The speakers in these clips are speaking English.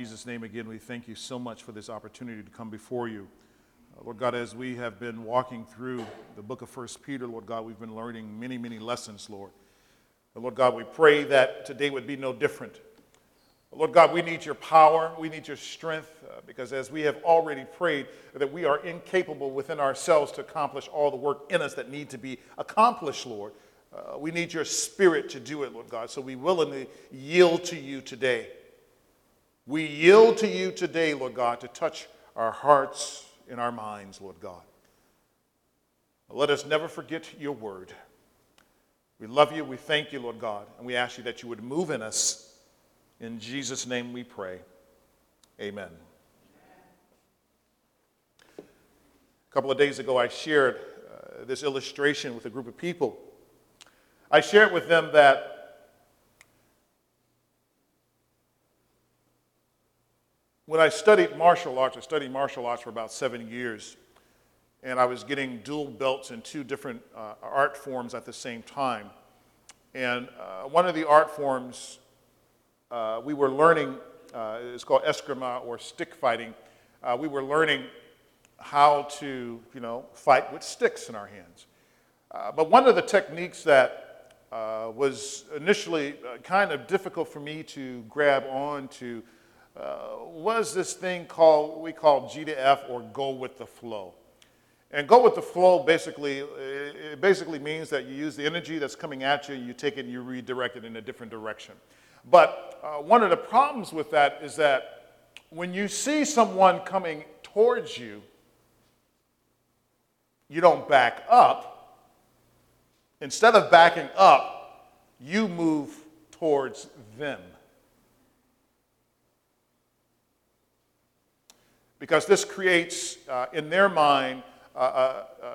In Jesus' name again, we thank you so much for this opportunity to come before you. Uh, Lord God, as we have been walking through the book of First Peter, Lord God, we've been learning many, many lessons, Lord. But Lord God, we pray that today would be no different. Lord God, we need your power, we need your strength, uh, because as we have already prayed, that we are incapable within ourselves to accomplish all the work in us that need to be accomplished, Lord. Uh, we need your spirit to do it, Lord God. So we willingly yield to you today. We yield to you today, Lord God, to touch our hearts and our minds, Lord God. Let us never forget your word. We love you. We thank you, Lord God. And we ask you that you would move in us. In Jesus' name we pray. Amen. A couple of days ago, I shared uh, this illustration with a group of people. I shared with them that When I studied martial arts, I studied martial arts for about seven years, and I was getting dual belts in two different uh, art forms at the same time. And uh, one of the art forms uh, we were learning, uh, it's called eskrima or stick fighting. Uh, we were learning how to, you know, fight with sticks in our hands. Uh, but one of the techniques that was initially kind of difficult for me to grab on to uh, was this thing called, we call G to F or go with the flow. And go with the flow basically, it basically means that you use the energy that's coming at you, you take it and you redirect it in a different direction. But uh, one of the problems with that is that when you see someone coming towards you, you don't back up. Instead of backing up, you move towards them. Because this creates uh, in their mind uh, uh, uh,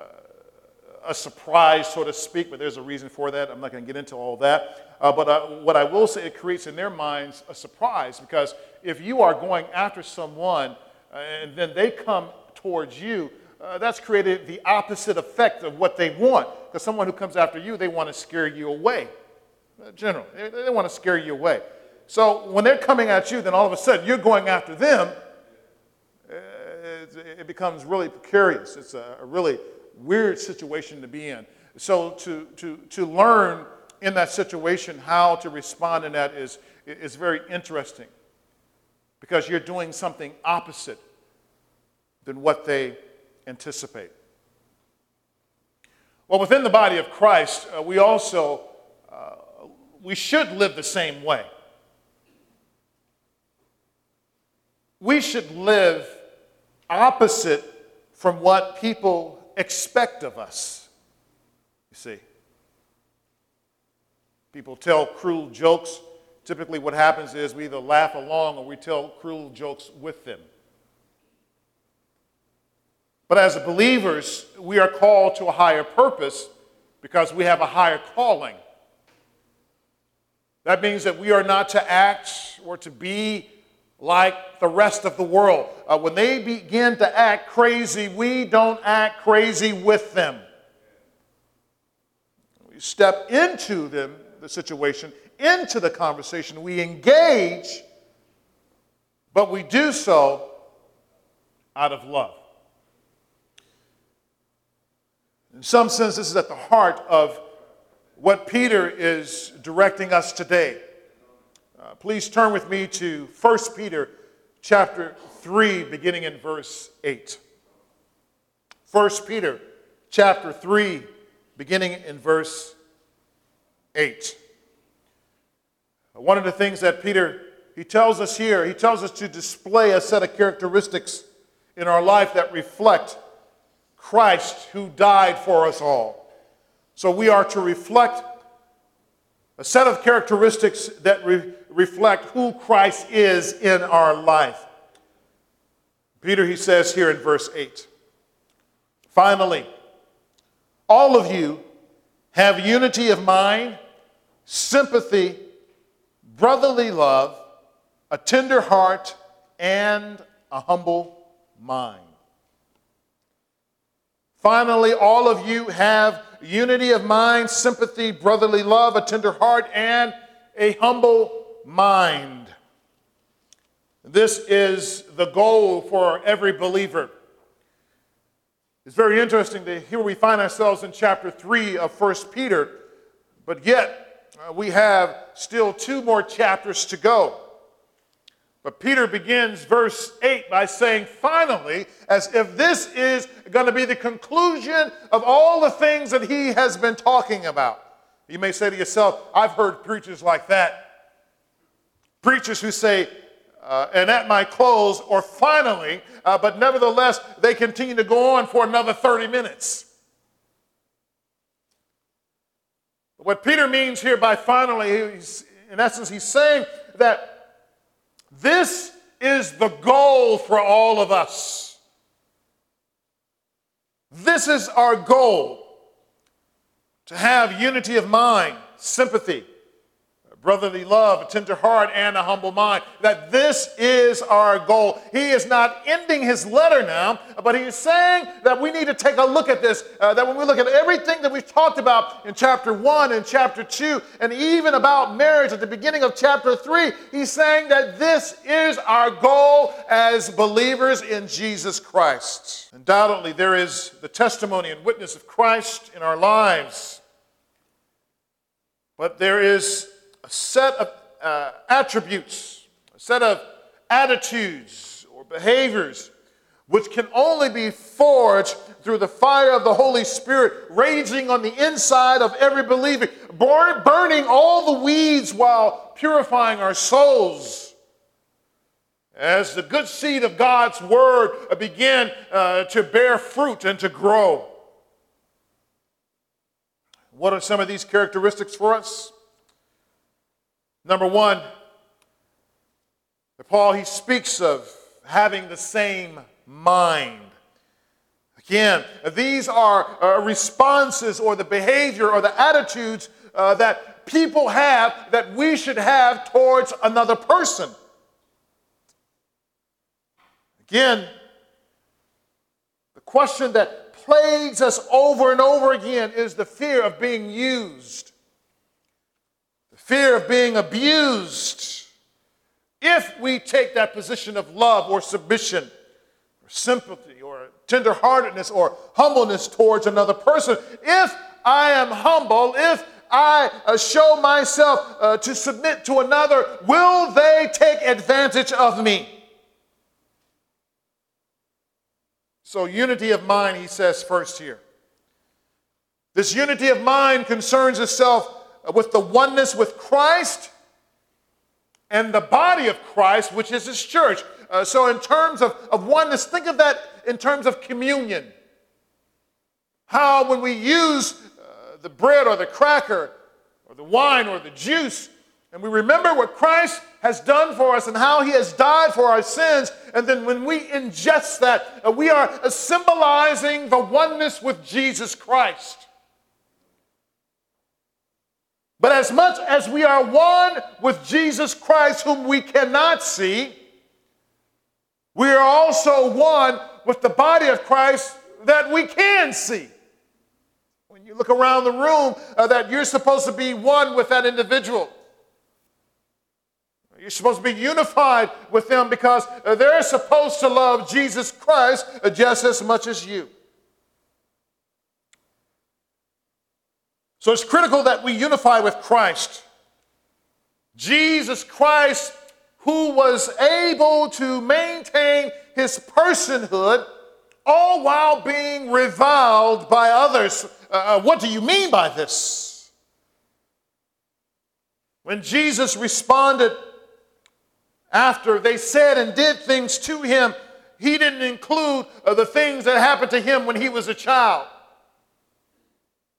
a surprise, so to speak, but there's a reason for that. I'm not going to get into all that. Uh, but uh, what I will say, it creates in their minds a surprise because if you are going after someone and then they come towards you, that's created the opposite effect of what they want. Because someone who comes after you, they want to scare you away. Generally, they, they want to scare you away. So when they're coming at you, then all of a sudden you're going after them it becomes really precarious. It's a, a really weird situation to be in. So to, to, to learn in that situation how to respond in that is, is very interesting because you're doing something opposite than what they anticipate. Well, within the body of Christ, uh, we also uh, we should live the same way. We should live opposite from what people expect of us. You see, people tell cruel jokes. Typically, what happens is we either laugh along or we tell cruel jokes with them. But as believers, we are called to a higher purpose because we have a higher calling. That means that we are not to act or to be like the rest of the world. Uh, when they begin to act crazy, we don't act crazy with them. We step into them, the situation, into the conversation. We engage, but we do so out of love. In some sense, this is at the heart of what Peter is directing us today. Please turn with me to 1 Peter chapter 3, beginning in verse 8. 1 Peter chapter 3, beginning in verse 8. One of the things that Peter he tells us here, he tells us to display a set of characteristics in our life that reflect Christ who died for us all. So we are to reflect a set of characteristics that re- reflect who Christ is in our life. Peter, he says here in verse 8 finally, all of you have unity of mind, sympathy, brotherly love, a tender heart, and a humble mind. Finally, all of you have unity of mind, sympathy, brotherly love, a tender heart, and a humble mind. This is the goal for every believer. It's very interesting that here we find ourselves in chapter 3 of 1 Peter, but yet uh, we have still two more chapters to go. But Peter begins verse 8 by saying, finally, as if this is going to be the conclusion of all the things that he has been talking about. You may say to yourself, I've heard preachers like that. Preachers who say, uh, and at my close, or finally, uh, but nevertheless, they continue to go on for another 30 minutes. What Peter means here by finally, in essence, he's saying that this is the goal for all of us. This is our goal to have unity of mind, sympathy, brotherly love, a tender heart, and a humble mind. That this is our goal. He is not ending his letter now, but he is saying that we need to take a look at this. Uh, that when we look at everything that we've talked about in chapter 1 and chapter 2, and even about marriage at the beginning of chapter 3, he's saying that this is our goal as believers in Jesus Christ. Undoubtedly, there is the testimony and witness of Christ in our lives. But there is a set of uh, attributes, a set of attitudes or behaviors which can only be forged through the fire of the Holy Spirit raging on the inside of every believer, burning all the weeds while purifying our souls. As the good seed of God's word begin uh, to bear fruit and to grow. What are some of these characteristics for us? Number one, Paul, he speaks of having the same mind. Again, these are uh, responses or the behavior or the attitudes uh, that people have that we should have towards another person. Again, the question that plagues us over and over again is the fear of being used fear of being abused. If we take that position of love or submission or sympathy or tenderheartedness or humbleness towards another person, if I am humble, if I uh, show myself uh, to submit to another, will they take advantage of me? So, unity of mind, he says first here. This unity of mind concerns itself with the oneness with Christ and the body of Christ, which is his church. Uh, so, in terms of, of oneness, think of that in terms of communion. How, when we use uh, the bread or the cracker or the wine or the juice, and we remember what Christ has done for us and how he has died for our sins, and then when we ingest that, uh, we are symbolizing the oneness with Jesus Christ. But as much as we are one with Jesus Christ, whom we cannot see, we are also one with the body of Christ that we can see. When you look around the room, uh, that you're supposed to be one with that individual. You're supposed to be unified with them because uh, they're supposed to love Jesus Christ uh, just as much as you. So it's critical that we unify with Christ. Jesus Christ, who was able to maintain his personhood all while being reviled by others. Uh, uh, what do you mean by this? When Jesus responded after they said and did things to him, he didn't include uh, the things that happened to him when he was a child.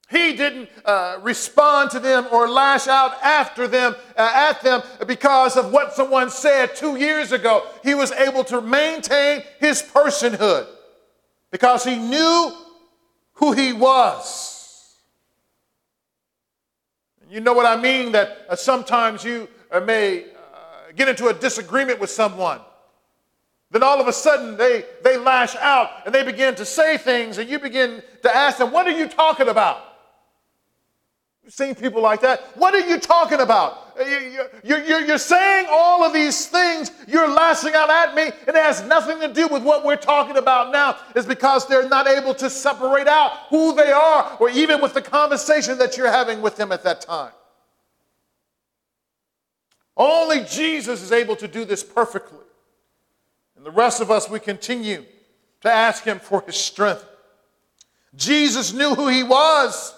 He didn't uh, respond to them or lash out after them, uh, at them because of what someone said two years ago. He was able to maintain his personhood because he knew who he was. You know what I mean? That uh, sometimes you uh, may uh, get into a disagreement with someone. Then all of a sudden they, they lash out and they begin to say things, and you begin to ask them, What are you talking about? Seen people like that. What are you talking about? You're, you're, you're, saying all of these things. You're lashing out at me. And it has nothing to do with what we're talking about now. It's because they're not able to separate out who they are or even with the conversation that you're having with them at that time. Only Jesus is able to do this perfectly. And the rest of us, we continue to ask Him for His strength. Jesus knew who He was.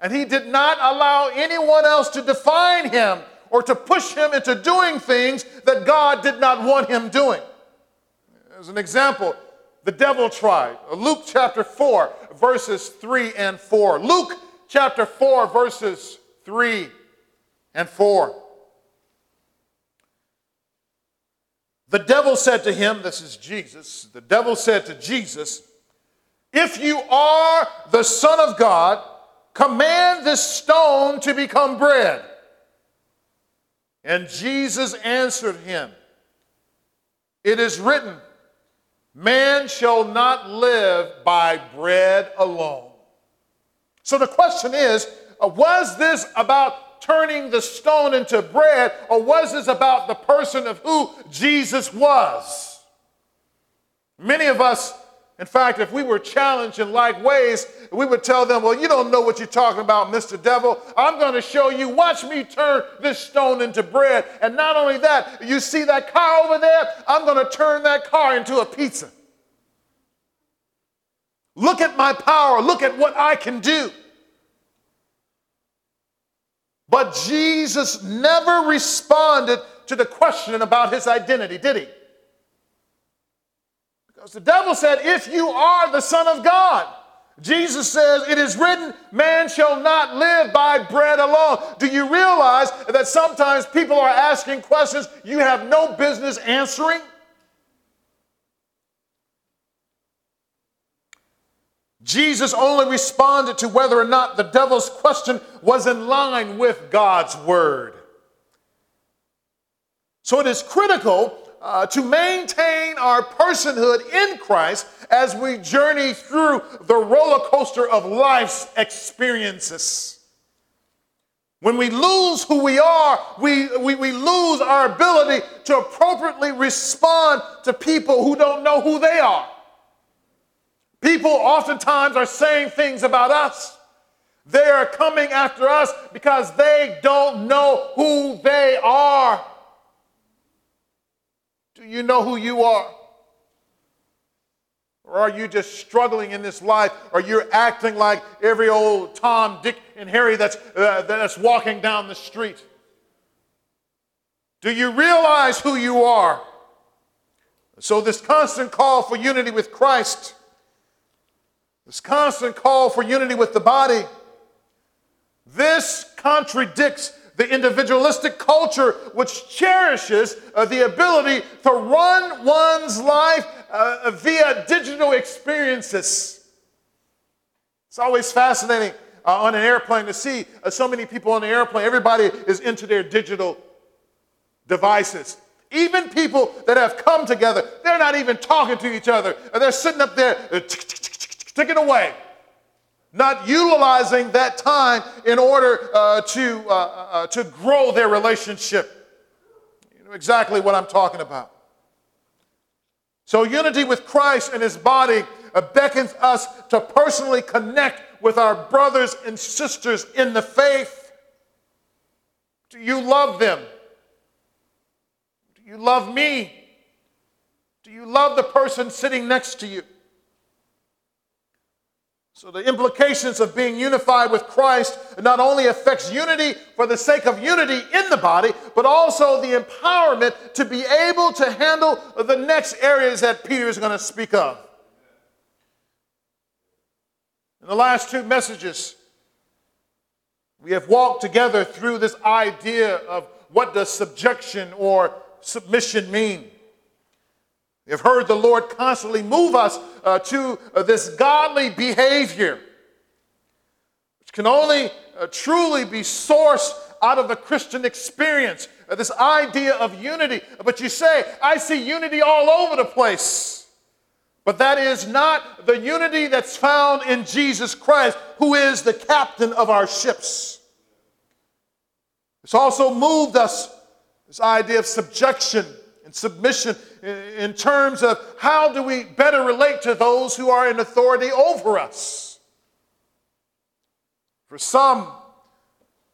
And he did not allow anyone else to define him or to push him into doing things that God did not want him doing. As an example, the devil tried. Luke chapter 4, verses 3 and 4. Luke chapter 4, verses 3 and 4. The devil said to him, This is Jesus, the devil said to Jesus, If you are the Son of God, Command this stone to become bread. And Jesus answered him, It is written, Man shall not live by bread alone. So the question is uh, was this about turning the stone into bread, or was this about the person of who Jesus was? Many of us in fact, if we were challenged in like ways, we would tell them, Well, you don't know what you're talking about, Mr. Devil. I'm going to show you. Watch me turn this stone into bread. And not only that, you see that car over there? I'm going to turn that car into a pizza. Look at my power. Look at what I can do. But Jesus never responded to the question about his identity, did he? Because the devil said, If you are the Son of God, Jesus says, It is written, man shall not live by bread alone. Do you realize that sometimes people are asking questions you have no business answering? Jesus only responded to whether or not the devil's question was in line with God's word. So it is critical uh, to maintain our personhood in Christ as we journey through the roller coaster of life's experiences. When we lose who we are, we, we, we lose our ability to appropriately respond to people who don't know who they are. People oftentimes are saying things about us. They are coming after us because they don't know who they are. You know who you are? Or are you just struggling in this life? Or you're acting like every old Tom, Dick, and Harry that's, uh, that's walking down the street? Do you realize who you are? So, this constant call for unity with Christ, this constant call for unity with the body, this contradicts the individualistic culture which cherishes uh, the ability to run one's life uh, via digital experiences. It's always fascinating uh, on an airplane to see uh, so many people on the airplane. Everybody is into their digital devices. Even people that have come together, they're not even talking to each other. They're sitting up there, uh, ticking away not utilizing that time in order uh, to, uh, uh, to grow their relationship. You know exactly what I'm talking about. So, unity with Christ and his body uh, beckons us to personally connect with our brothers and sisters in the faith. Do you love them? Do you love me? Do you love the person sitting next to you? So, the implications of being unified with Christ not only affects unity for the sake of unity in the body, but also the empowerment to be able to handle the next areas that Peter is going to speak of. In the last two messages, we have walked together through this idea of what does subjection or submission mean. Have heard the Lord constantly move us uh, to uh, this godly behavior, which can only uh, truly be sourced out of the Christian experience. Uh, this idea of unity. But you say, I see unity all over the place. But that is not the unity that's found in Jesus Christ, who is the captain of our ships. It's also moved us, this idea of subjection and submission, in terms of how do we better relate to those who are in authority over us. For some,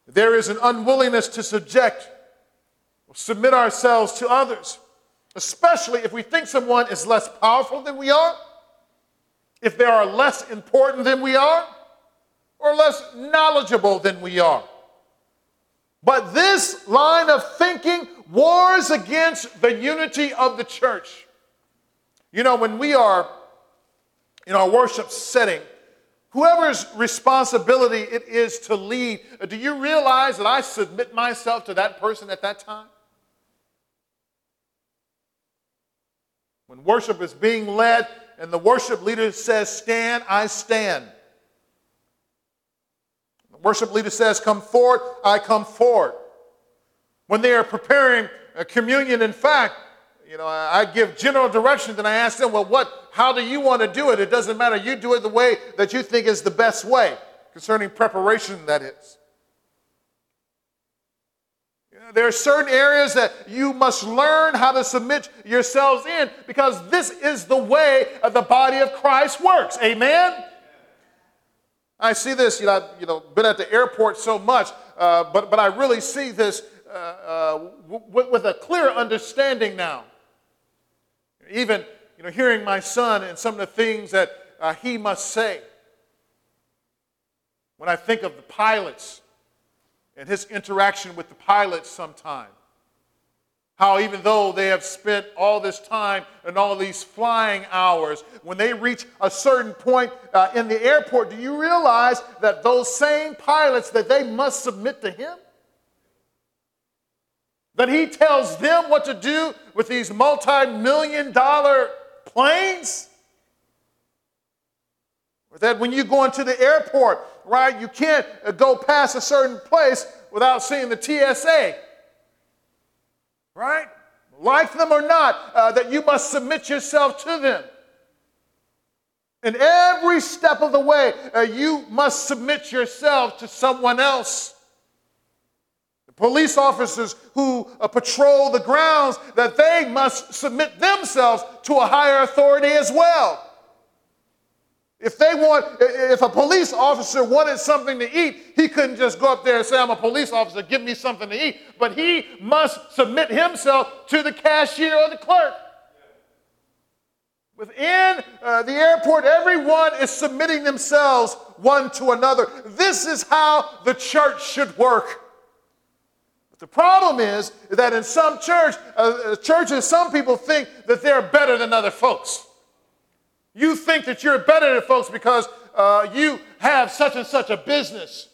there is an unwillingness to subject or submit ourselves to others, especially if we think someone is less powerful than we are, if they are less important than we are, or less knowledgeable than we are. But this line of thinking wars against the unity of the church. You know, when we are in our worship setting, whoever's responsibility it is to lead, do you realize that I submit myself to that person at that time? When worship is being led and the worship leader says, Stand, I stand. Worship leader says, Come forward, I come forward. When they are preparing a communion, in fact, you know, I give general directions and I ask them, well, what, how do you want to do it? It doesn't matter. You do it the way that you think is the best way concerning preparation, that is. There are certain areas that you must learn how to submit yourselves in because this is the way the body of Christ works. Amen? I see this, you know, I've you know, been at the airport so much, uh, but, but I really see this uh, uh, w- with a clear understanding now. Even, you know, hearing my son and some of the things that uh, he must say. When I think of the pilots and his interaction with the pilots sometime. How, even though they have spent all this time and all these flying hours, when they reach a certain point uh, in the airport, do you realize that those same pilots that they must submit to him? That he tells them what to do with these multi million dollar planes? Or that when you go into the airport, right, you can't uh, go past a certain place without seeing the TSA? Right? Like them or not, uh, that you must submit yourself to them. And every step of the way, uh, you must submit yourself to someone else. The police officers who uh, patrol the grounds, that they must submit themselves to a higher authority as well. If they want, if a police officer wanted something to eat, he couldn't just go up there and say, I'm a police officer, give me something to eat. But he must submit himself to the cashier or the clerk. Within uh, the airport, everyone is submitting themselves one to another. This is how the church should work. But the problem is that in some church, uh, uh churches, some people think that they're better than other folks. You think that you're better than folks because uh, you have such and such a business.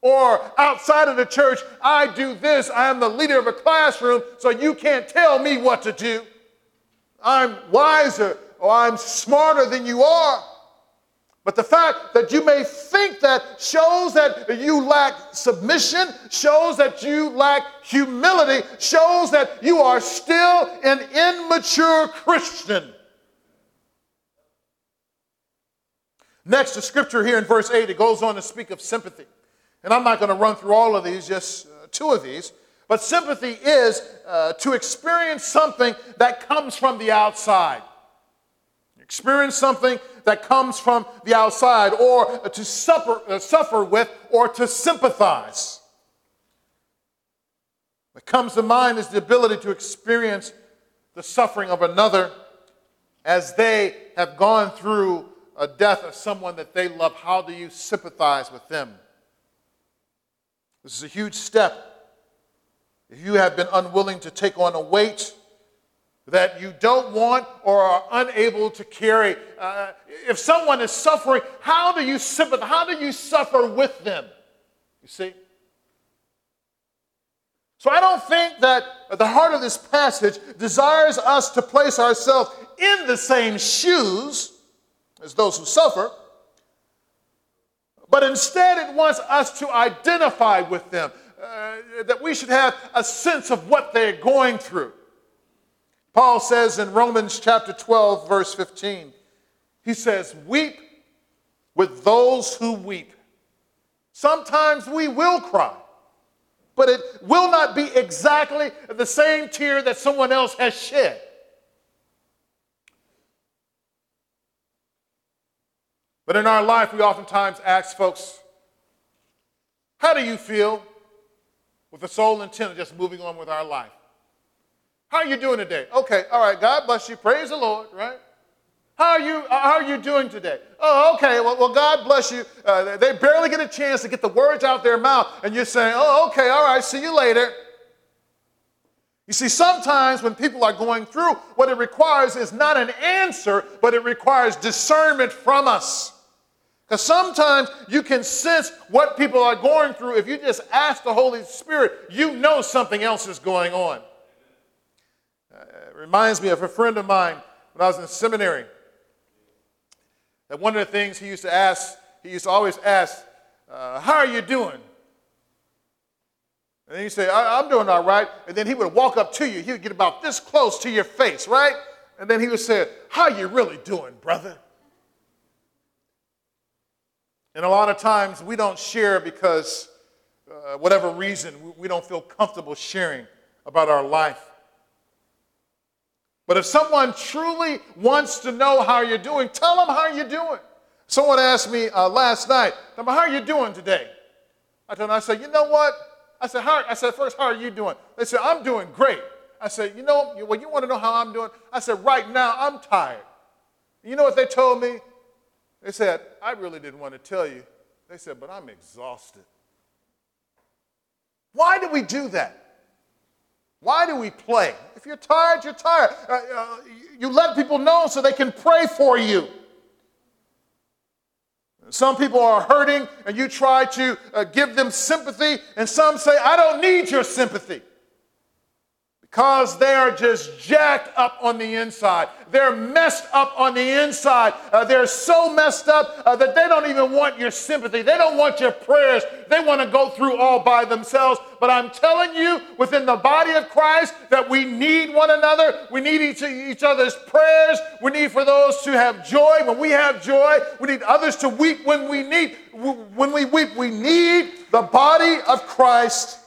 Or outside of the church, I do this. I am the leader of a classroom, so you can't tell me what to do. I'm wiser or I'm smarter than you are. But the fact that you may think that shows that you lack submission, shows that you lack humility, shows that you are still an immature Christian. Next, the scripture here in verse 8, it goes on to speak of sympathy. And I'm not going to run through all of these, just uh, two of these. But sympathy is uh, to experience something that comes from the outside. Experience something that comes from the outside, or to suffer, uh, suffer with, or to sympathize. What comes to mind is the ability to experience the suffering of another as they have gone through a death of someone that they love, how do you sympathize with them? This is a huge step. If you have been unwilling to take on a weight that you don't want or are unable to carry, uh, if someone is suffering, how do you sympathize? How do you suffer with them? You see? So I don't think that the heart of this passage desires us to place ourselves in the same shoes as those who suffer, but instead it wants us to identify with them, uh, that we should have a sense of what they're going through. Paul says in Romans chapter 12, verse 15, he says, Weep with those who weep. Sometimes we will cry. but it will not be exactly the same tear that someone else has shed. But in our life, we oftentimes ask folks, How do you feel? with the sole intent of just moving on with our life. How are you doing today? Okay, all right, God bless you. Praise the Lord, right? How are you, how are you doing today? Oh, okay, well, well God bless you. Uh, they barely get a chance to get the words out their mouth, and you're saying, oh, okay, all right, see you later. You see, sometimes when people are going through, what it requires is not an answer, but it requires discernment from us. Because sometimes you can sense what people are going through. If you just ask the Holy Spirit, you know something else is going on. Uh, it reminds me of a friend of mine when I was in seminary. That one of the things he used to ask, he used to always ask, uh, How are you doing? And you say, I'm doing all right. And then he would walk up to you. He would get about this close to your face, right? And then he would say, How are you really doing, brother? And a lot of times we don't share because, uh, whatever reason, we don't feel comfortable sharing about our life. But if someone truly wants to know how you're doing, tell them how you're doing. Someone asked me uh, last night, how are you doing today? I told them, I said, you know what? I said, how, I said, first, how are you doing? They said, I'm doing great. I said, you know, well, you want to know how I'm doing? I said, right now, I'm tired. You know what they told me? They said, I really didn't want to tell you. They said, but I'm exhausted. Why do we do that? Why do we play? If you're tired, you're tired. Uh, uh, you let people know so they can pray for you. Some people are hurting and you try to uh, give them sympathy, and some say, I don't need your sympathy because they are just jacked up on the inside. They're messed up on the inside. Uh, they're so messed up uh, that they don't even want your sympathy. They don't want your prayers. They want to go through all by themselves. But I'm telling you, within the body of Christ, that we need one another. We need each, each other's prayers. We need for those to have joy when we have joy. We need others to weep when we need. When we weep, we need the body of Christ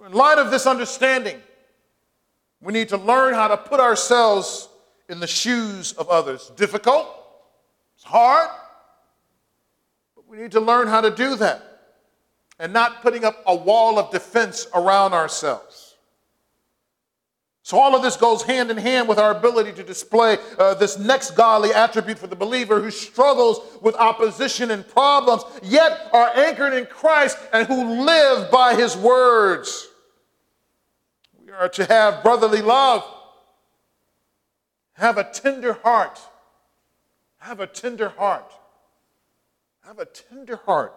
so, in light of this understanding, we need to learn how to put ourselves in the shoes of others. Difficult, it's hard, but we need to learn how to do that and not putting up a wall of defense around ourselves. So, all of this goes hand in hand with our ability to display uh, this next godly attribute for the believer who struggles with opposition and problems, yet are anchored in Christ and who live by his words. Are to have brotherly love, have a tender heart, have a tender heart, have a tender heart,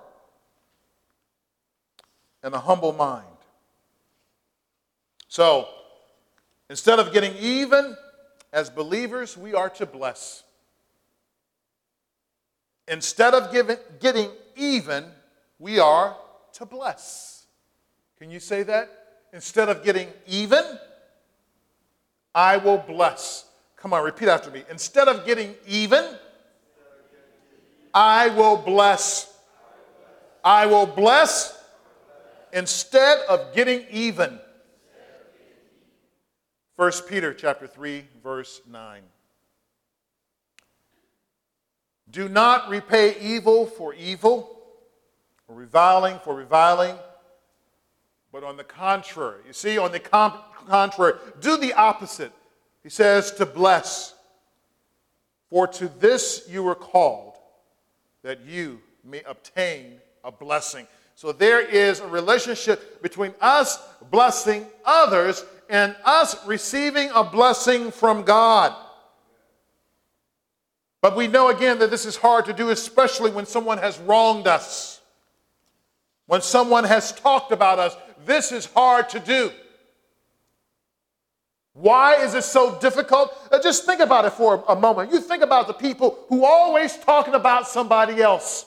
and a humble mind. So, Instead of getting even, as believers, we are to bless. Instead of giving, getting even, we are to bless. Can you say that? Instead of getting even, I will bless. Come on, repeat after me. Instead of getting even, I will bless. I will bless instead of getting even. 1 Peter chapter 3 verse 9. Do not repay evil for evil or reviling for reviling, but on the contrary. You see, on the contrary, do the opposite. He says to bless. For to this you were called, that you may obtain a blessing. So there is a relationship between us blessing others and us receiving a blessing from God. But we know again that this is hard to do, especially when someone has wronged us. When someone has talked about us, this is hard to do. Why is it so difficult? Uh, just think about it for a moment. You think about the people who always talking about somebody else.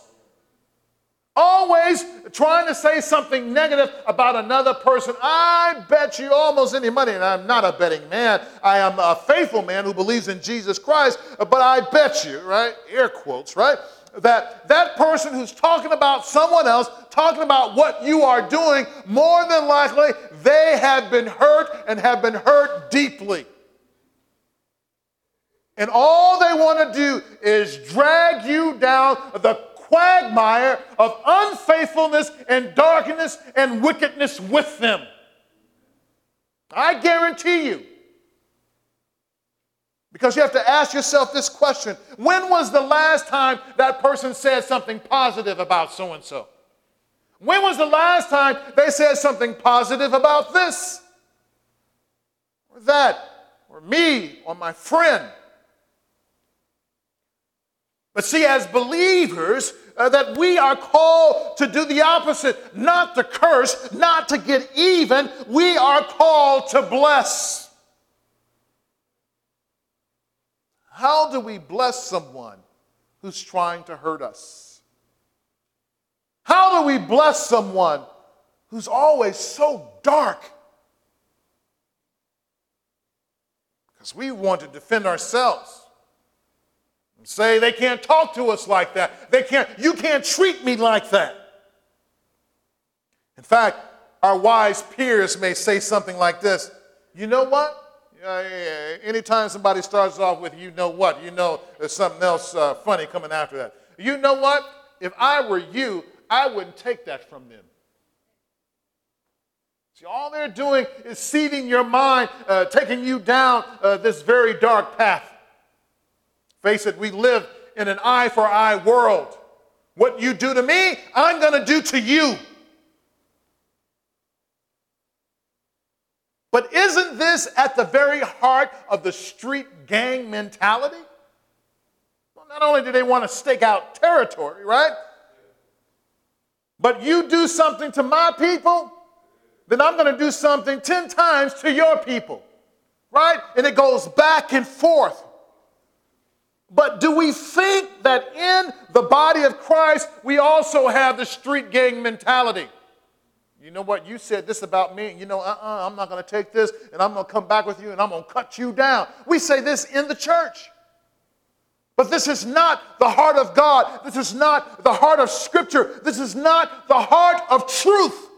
Always trying to say something negative about another person. I bet you almost any money, and I'm not a betting man. I am a faithful man who believes in Jesus Christ, but I bet you, right? Air quotes, right? That that person who's talking about someone else, talking about what you are doing, more than likely they have been hurt and have been hurt deeply. And all they want to do is drag you down the quagmire of unfaithfulness and darkness and wickedness with them. I guarantee you. Because you have to ask yourself this question When was the last time that person said something positive about so and so? When was the last time they said something positive about this or that or me or my friend? But see, as believers, uh, that we are called to do the opposite, not to curse, not to get even. We are called to bless. How do we bless someone who's trying to hurt us? How do we bless someone who's always so dark? Because we want to defend ourselves. And say they can't talk to us like that. They can't, you can't treat me like that. In fact, our wise peers may say something like this You know what? Uh, anytime somebody starts off with, you know what, you know there's something else uh, funny coming after that. You know what? If I were you, I wouldn't take that from them. See, all they're doing is seeding your mind, uh, taking you down uh, this very dark path. Face it, we live in an eye for eye world. What you do to me, I'm going to do to you. But isn't this at the very heart of the street gang mentality? Well, not only do they want to stake out territory, right? But you do something to my people, then I'm going to do something 10 times to your people, right? And it goes back and forth. But do we think that in the body of Christ, we also have the street gang mentality? You know what? You said this about me. You know, uh uh-uh, I'm not going to take this and I'm going to come back with you and I'm going to cut you down. We say this in the church. But this is not the heart of God. This is not the heart of Scripture. This is not the heart of truth.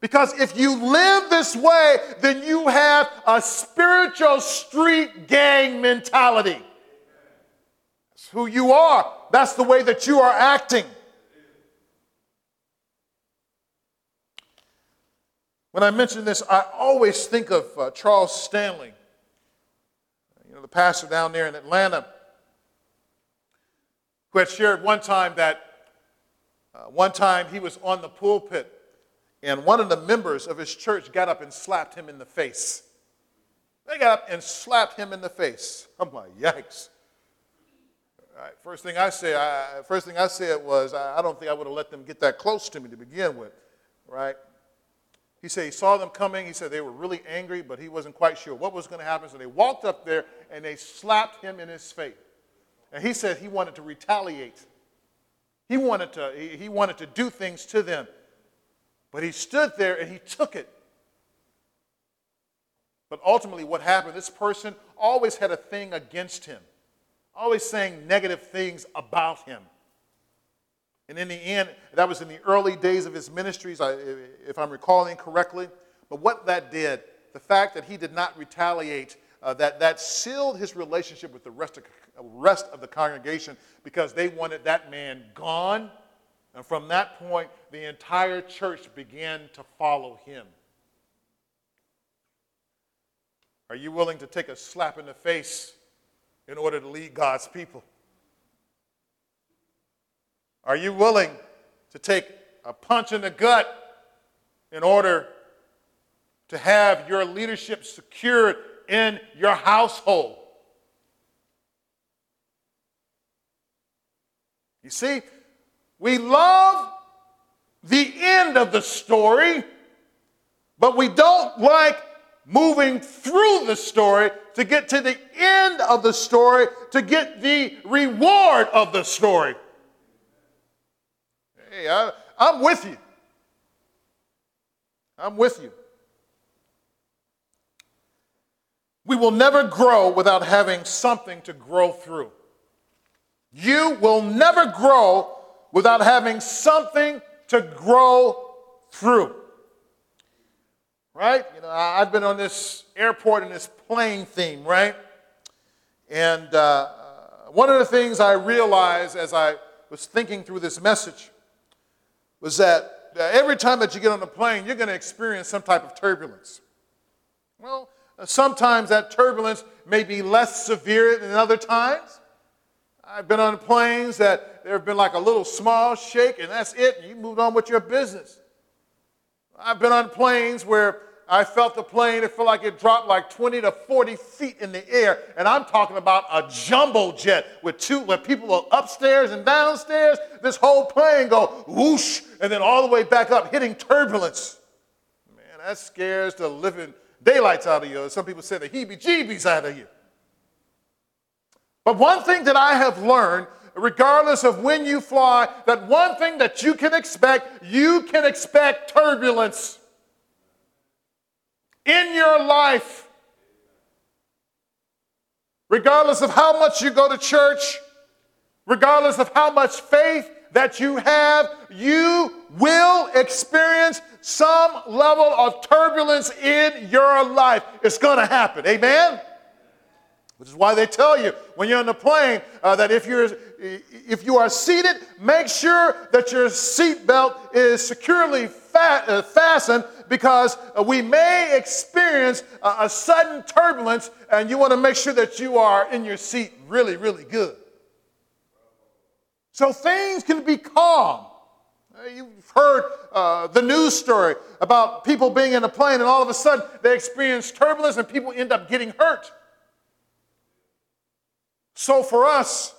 Because if you live this way, then you have a spiritual street gang mentality. That's who you are, that's the way that you are acting. When I mention this, I always think of uh, Charles Stanley, you know, the pastor down there in Atlanta, who had shared one time that uh, one time he was on the pulpit and one of the members of his church got up and slapped him in the face. They got up and slapped him in the face. I'm like, yikes. Right, first thing I said, I, first thing I said was, I, I don't think I would have let them get that close to me to begin with, right? He said he saw them coming. He said they were really angry, but he wasn't quite sure what was going to happen. So they walked up there and they slapped him in his face. And he said he wanted to retaliate. He wanted to, he, wanted to do things to them. But he stood there and he took it. But ultimately, what happened, this person always had a thing against him, always saying negative things about him. And in the end, that was in the early days of his ministries, if I'm recalling correctly. But what that did, the fact that he did not retaliate, uh, that, that sealed his relationship with the rest of, rest of the congregation because they wanted that man gone. And from that point, the entire church began to follow him. Are you willing to take a slap in the face in order to lead God's people? Are you willing to take a punch in the gut in order to have your leadership secured in your household? You see, we love the end of the story, but we don't like moving through the story to get to the end of the story to get the reward of the story. Hey, I, I'm with you. I'm with you. We will never grow without having something to grow through. You will never grow without having something to grow through. Right? You know, I've been on this airport and this plane theme, right? And uh, one of the things I realized as I was thinking through this message was that every time that you get on a plane, you're going to experience some type of turbulence. Well, sometimes that turbulence may be less severe than other times. I've been on planes that there have been like a little small shake, and that's it, and you moved on with your business. I've been on planes where I felt the plane, it felt like it dropped like 20 to 40 feet in the air. And I'm talking about a jumbo jet with two, where people are upstairs and downstairs. This whole plane go whoosh, and then all the way back up, hitting turbulence. Man, that scares the living daylights out of you. Some people say the heebie jeebies out of you. But one thing that I have learned, regardless of when you fly, that one thing that you can expect, you can expect turbulence in your life. Regardless of how much you go to church, regardless of how much faith that you have, you will experience some level of turbulence in your life. It's going to happen. Amen? Which is why they tell you when you're on the plane uh, that if you're if you are seated, make sure that your seatbelt is securely fa- uh, fastened because uh, we may experience a, a sudden turbulence, and you want to make sure that you are in your seat really, really good. So things can be calm. Uh, you've heard uh, the news story about people being in a plane and all of a sudden they experience turbulence and people end up getting hurt. So, for us,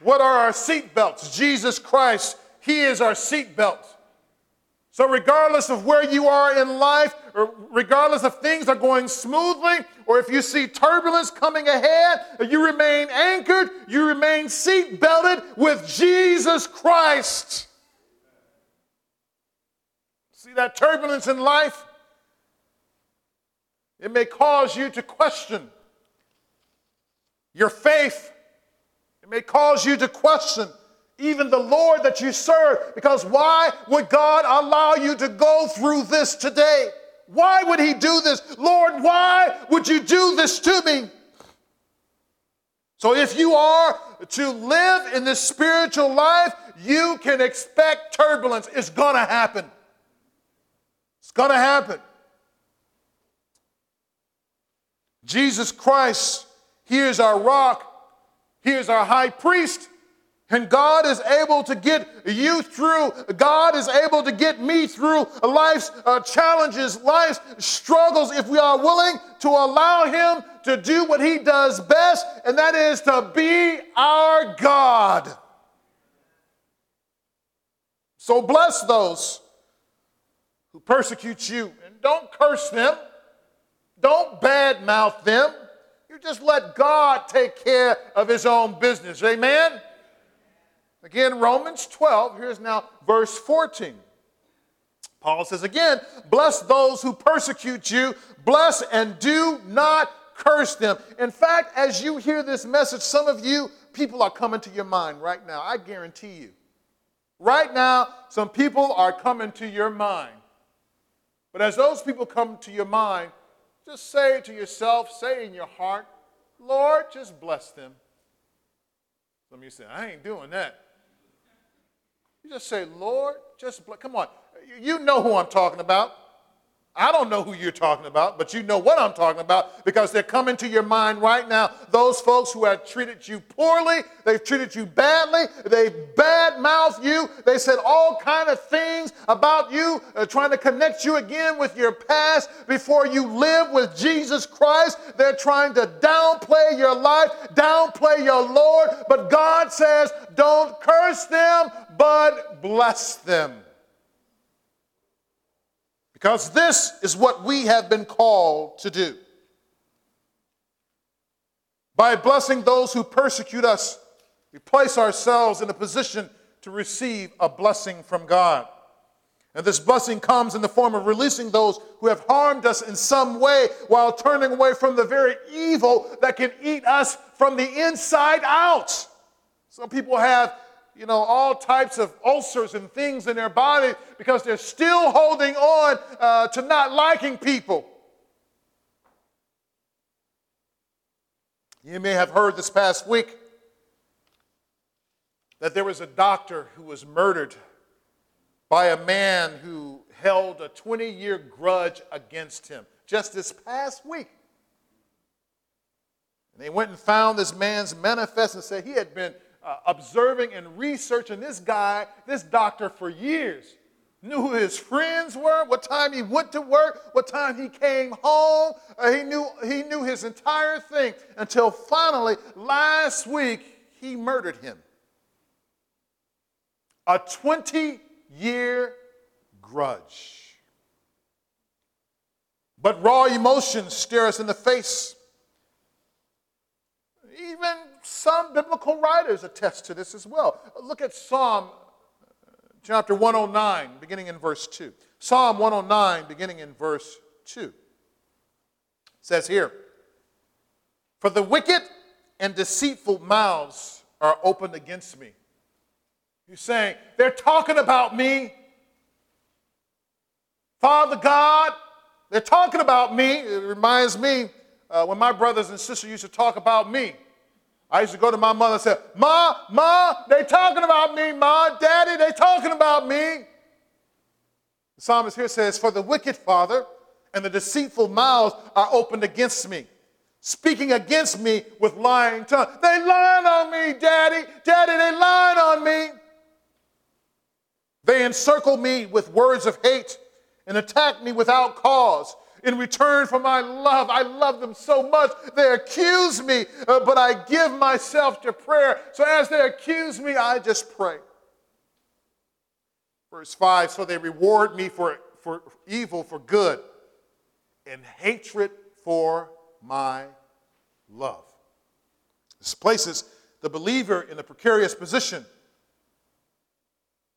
what are our seat belts? Jesus Christ, He is our seat belt. So, regardless of where you are in life, or regardless if things are going smoothly, or if you see turbulence coming ahead, you remain anchored, you remain seat belted with Jesus Christ. See that turbulence in life? It may cause you to question your faith. It may cause you to question even the Lord that you serve because why would God allow you to go through this today? Why would He do this? Lord, why would you do this to me? So, if you are to live in this spiritual life, you can expect turbulence. It's going to happen. It's going to happen. Jesus Christ Here's our rock. Here's our high priest. And God is able to get you through. God is able to get me through life's uh, challenges, life's struggles, if we are willing to allow Him to do what He does best, and that is to be our God. So bless those who persecute you, and don't curse them, don't badmouth them You just let God take care of his own business. Amen? Again, Romans 12, here's now verse 14. Paul says again, bless those who persecute you, bless and do not curse them. In fact, as you hear this message, some of you, people are coming to your mind right now. I guarantee you. Right now, some people are coming to your mind. But as those people come to your mind, just say to yourself, say in your heart, Lord, just bless them. Some of you say, I ain't doing that. You just say, Lord, just. Come on. You know who I'm talking about. I don't know who you're talking about, but you know what I'm talking about because they're coming to your mind right now. Those folks who have treated you poorly, they've treated you badly, they've bad-mouthed you, they said all kind of things about you, uh, trying to connect you again with your past before you live with Jesus Christ. They're trying to downplay your life, downplay your Lord, but God says, don't curse them, but bless them. Because this is what we have been called to do. By blessing those who persecute us, we place ourselves in a position to receive a blessing from God. And this blessing comes in the form of releasing those who have harmed us in some way while turning away from the very evil that can eat us from the inside out. Some people have, you know, all types of ulcers and things in their body because they're still holding on uh, to not liking people. You may have heard this past week that there was a doctor who was murdered by a man who held a 20 year grudge against him just this past week. And they went and found this man's manifest and said he had been uh, observing and researching this guy, this doctor, for years. Knew who his friends were, what time he went to work, what time he came home. Uh, he, knew, he knew his entire thing until finally, last week, he murdered him. A 20 year grudge. But raw emotions stare us in the face. Even some biblical writers attest to this as well. Look at Psalm chapter 109, beginning in verse 2. Psalm 109, beginning in verse 2. It says here, For the wicked and deceitful mouths are opened against me. You're saying, they're talking about me. Father God, they're talking about me. It reminds me uh, when my brothers and sisters used to talk about me. I used to go to my mother and say, Ma, Ma, they talking about me. Ma, Daddy, they talking about me. The psalmist here says, For the wicked father and the deceitful mouths are opened against me, speaking against me with lying tongue. They lying on me, Daddy. Daddy, they lying on me. They encircle me with words of hate and attack me without cause. In return for my love, I love them so much. They accuse me, uh, but I give myself to prayer. So as they accuse me, I just pray. Verse 5 So they reward me for, for evil for good and hatred for my love. This places the believer in a precarious position.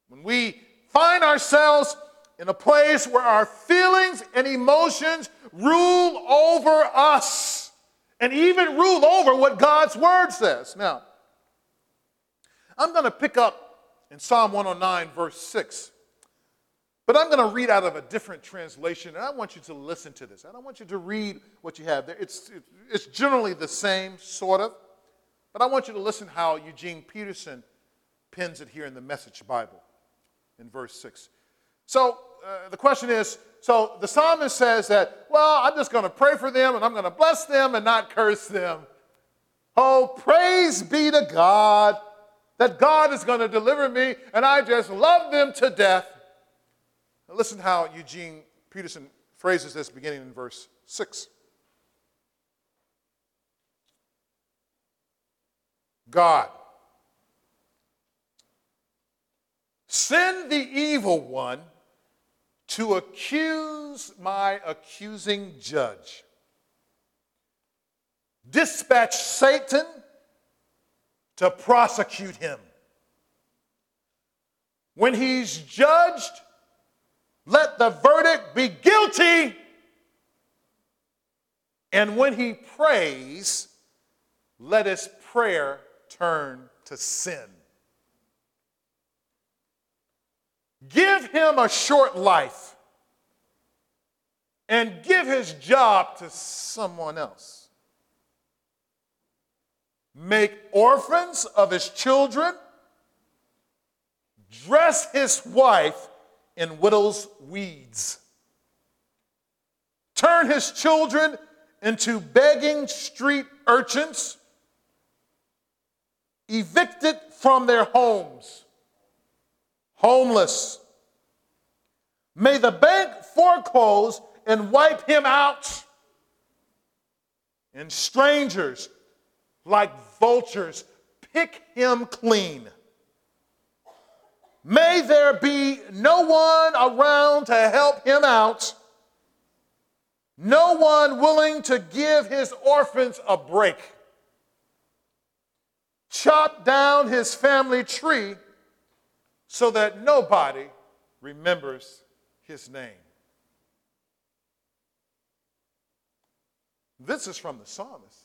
When we find ourselves in a place where our feelings and emotions rule over us and even rule over what God's word says. Now, I'm going to pick up in Psalm 109, verse 6. But I'm going to read out of a different translation, and I want you to listen to this. I don't want you to read what you have there. It's, it's generally the same, sort of. But I want you to listen how Eugene Peterson pins it here in the Message Bible in verse 6. So uh, the question is so the psalmist says that, well, I'm just going to pray for them and I'm going to bless them and not curse them. Oh, praise be to God that God is going to deliver me and I just love them to death. Now listen how Eugene Peterson phrases this beginning in verse 6. God Send the evil one to accuse my accusing judge. Dispatch Satan to prosecute him. When he's judged, let the verdict be guilty. And when he prays, let his prayer turn to sin. Give him a short life and give his job to someone else. Make orphans of his children, dress his wife in widow's weeds, turn his children into begging street urchins, evicted from their homes homeless. May the bank foreclose and wipe him out. And strangers, like vultures, pick him clean. May there be no one around to help him out, no one willing to give his orphans a break. Chop down his family tree so that nobody remembers his name. This is from the psalmist.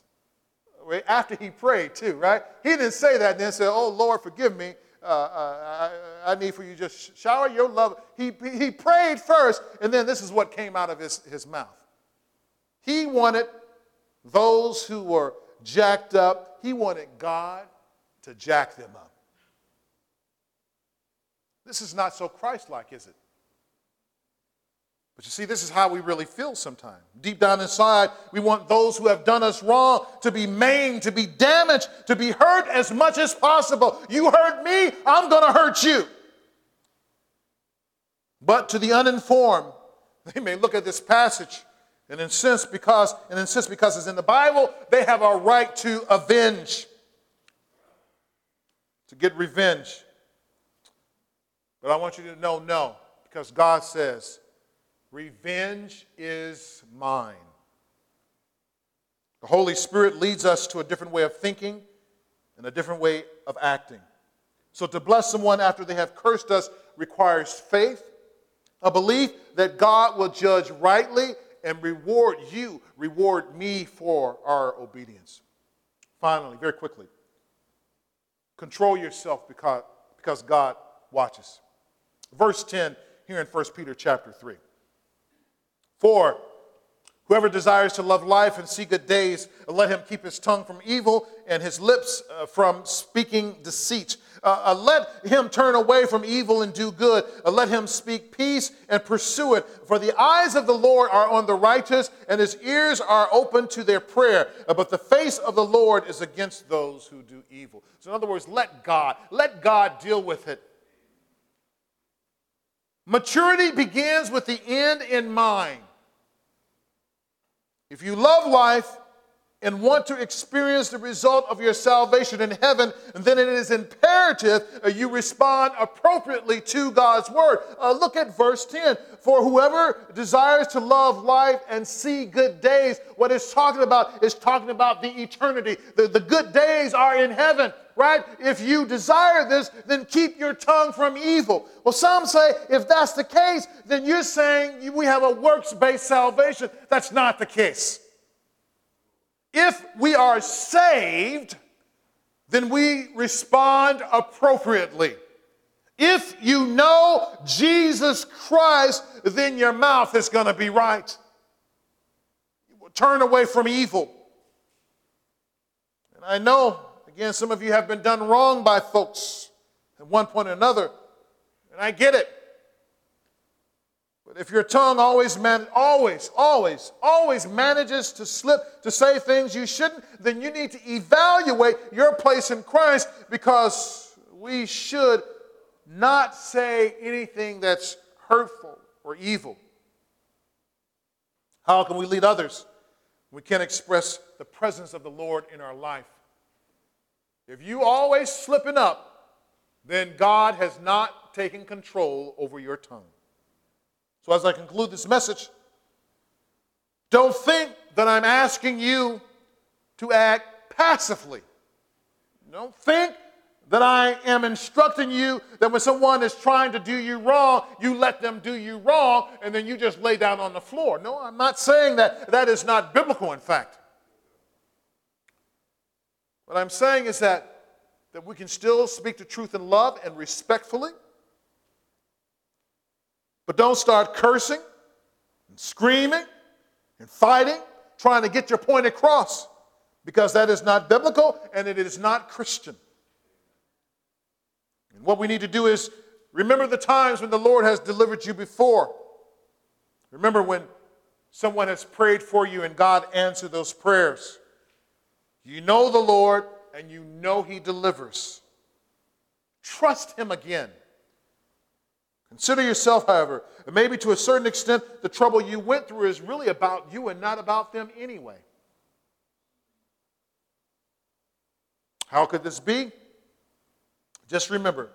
after he prayed, too, right? He didn't say that and then say, Oh, Lord, forgive me. Uh, uh, I, I, need for you just shower your love. He, he prayed first, and then this is what came out of his, his mouth. He wanted those who were jacked up, he wanted God to jack them up. This is not so Christ like, is it? But you see, this is how we really feel sometimes. Deep down inside, we want those who have done us wrong to be maimed, to be damaged, to be hurt as much as possible. You hurt me, I'm going to hurt you. But to the uninformed, they may look at this passage and insist because and insist because it's in the Bible, they have a right to avenge, to get revenge. But I want you to know no, because God says, Revenge is mine. The Holy Spirit leads us to a different way of thinking and a different way of acting. So, to bless someone after they have cursed us requires faith, a belief that God will judge rightly and reward you, reward me for our obedience. Finally, very quickly, control yourself because, because God watches. Verse 10 here in 1 Peter chapter 3. For whoever desires to love life and see good days, let him keep his tongue from evil and his lips uh, from speaking deceit. Uh, uh, let him turn away from evil and do good. Uh, let him speak peace and pursue it. For the eyes of the Lord are on the righteous, and his ears are open to their prayer. Uh, but the face of the Lord is against those who do evil. So, in other words, let God, let God deal with it. Maturity begins with the end in mind. If you love life and want to experience the result of your salvation in heaven, then it is imperative uh, you respond appropriately to God's word. Uh, look at verse 10. For whoever desires to love life and see good days, what it's talking about is talking about the eternity. The, the good days are in heaven right? If you desire this, then keep your tongue from evil. Well, some say if that's the case, then you're saying we have a works based salvation. That's not the case. If we are saved, then we respond appropriately. If you know Jesus Christ, then your mouth is going to be right. You will Turn away from evil. And I know Again, some of you have been done wrong by folks at one point or another, and I get it. But if your tongue always, man, always, always, always manages to slip to say things you shouldn't, then you need to evaluate your place in Christ because we should not say anything that's hurtful or evil. How can we lead others? We can't express the presence of the Lord in our life. If you always slipping up, then God has not taken control over your tongue. So as I conclude this message, don't think that I'm asking you to act passively. Don't think that I am instructing you that when someone is trying to do you wrong, you let them do you wrong and then you just lay down on the floor. No, I'm not saying that. That is not biblical, in fact. What I'm saying is that, that we can still speak the truth in love and respectfully, but don't start cursing and screaming and fighting, trying to get your point across, because that is not biblical and it is not Christian. And what we need to do is remember the times when the Lord has delivered you before. Remember when someone has prayed for you and God answered those prayers. You know the Lord and you know He delivers. Trust Him again. Consider yourself, however, and maybe to a certain extent, the trouble you went through is really about you and not about them anyway. How could this be? Just remember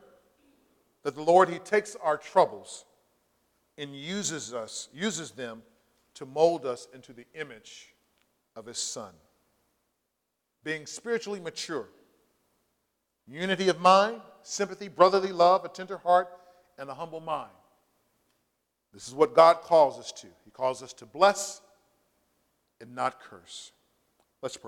that the Lord, He takes our troubles and uses us, uses them to mold us into the image of His Son being spiritually mature, unity of mind, sympathy, brotherly love, a tender heart, and a humble mind. This is what God calls us to. He calls us to bless and not curse. Let's pray.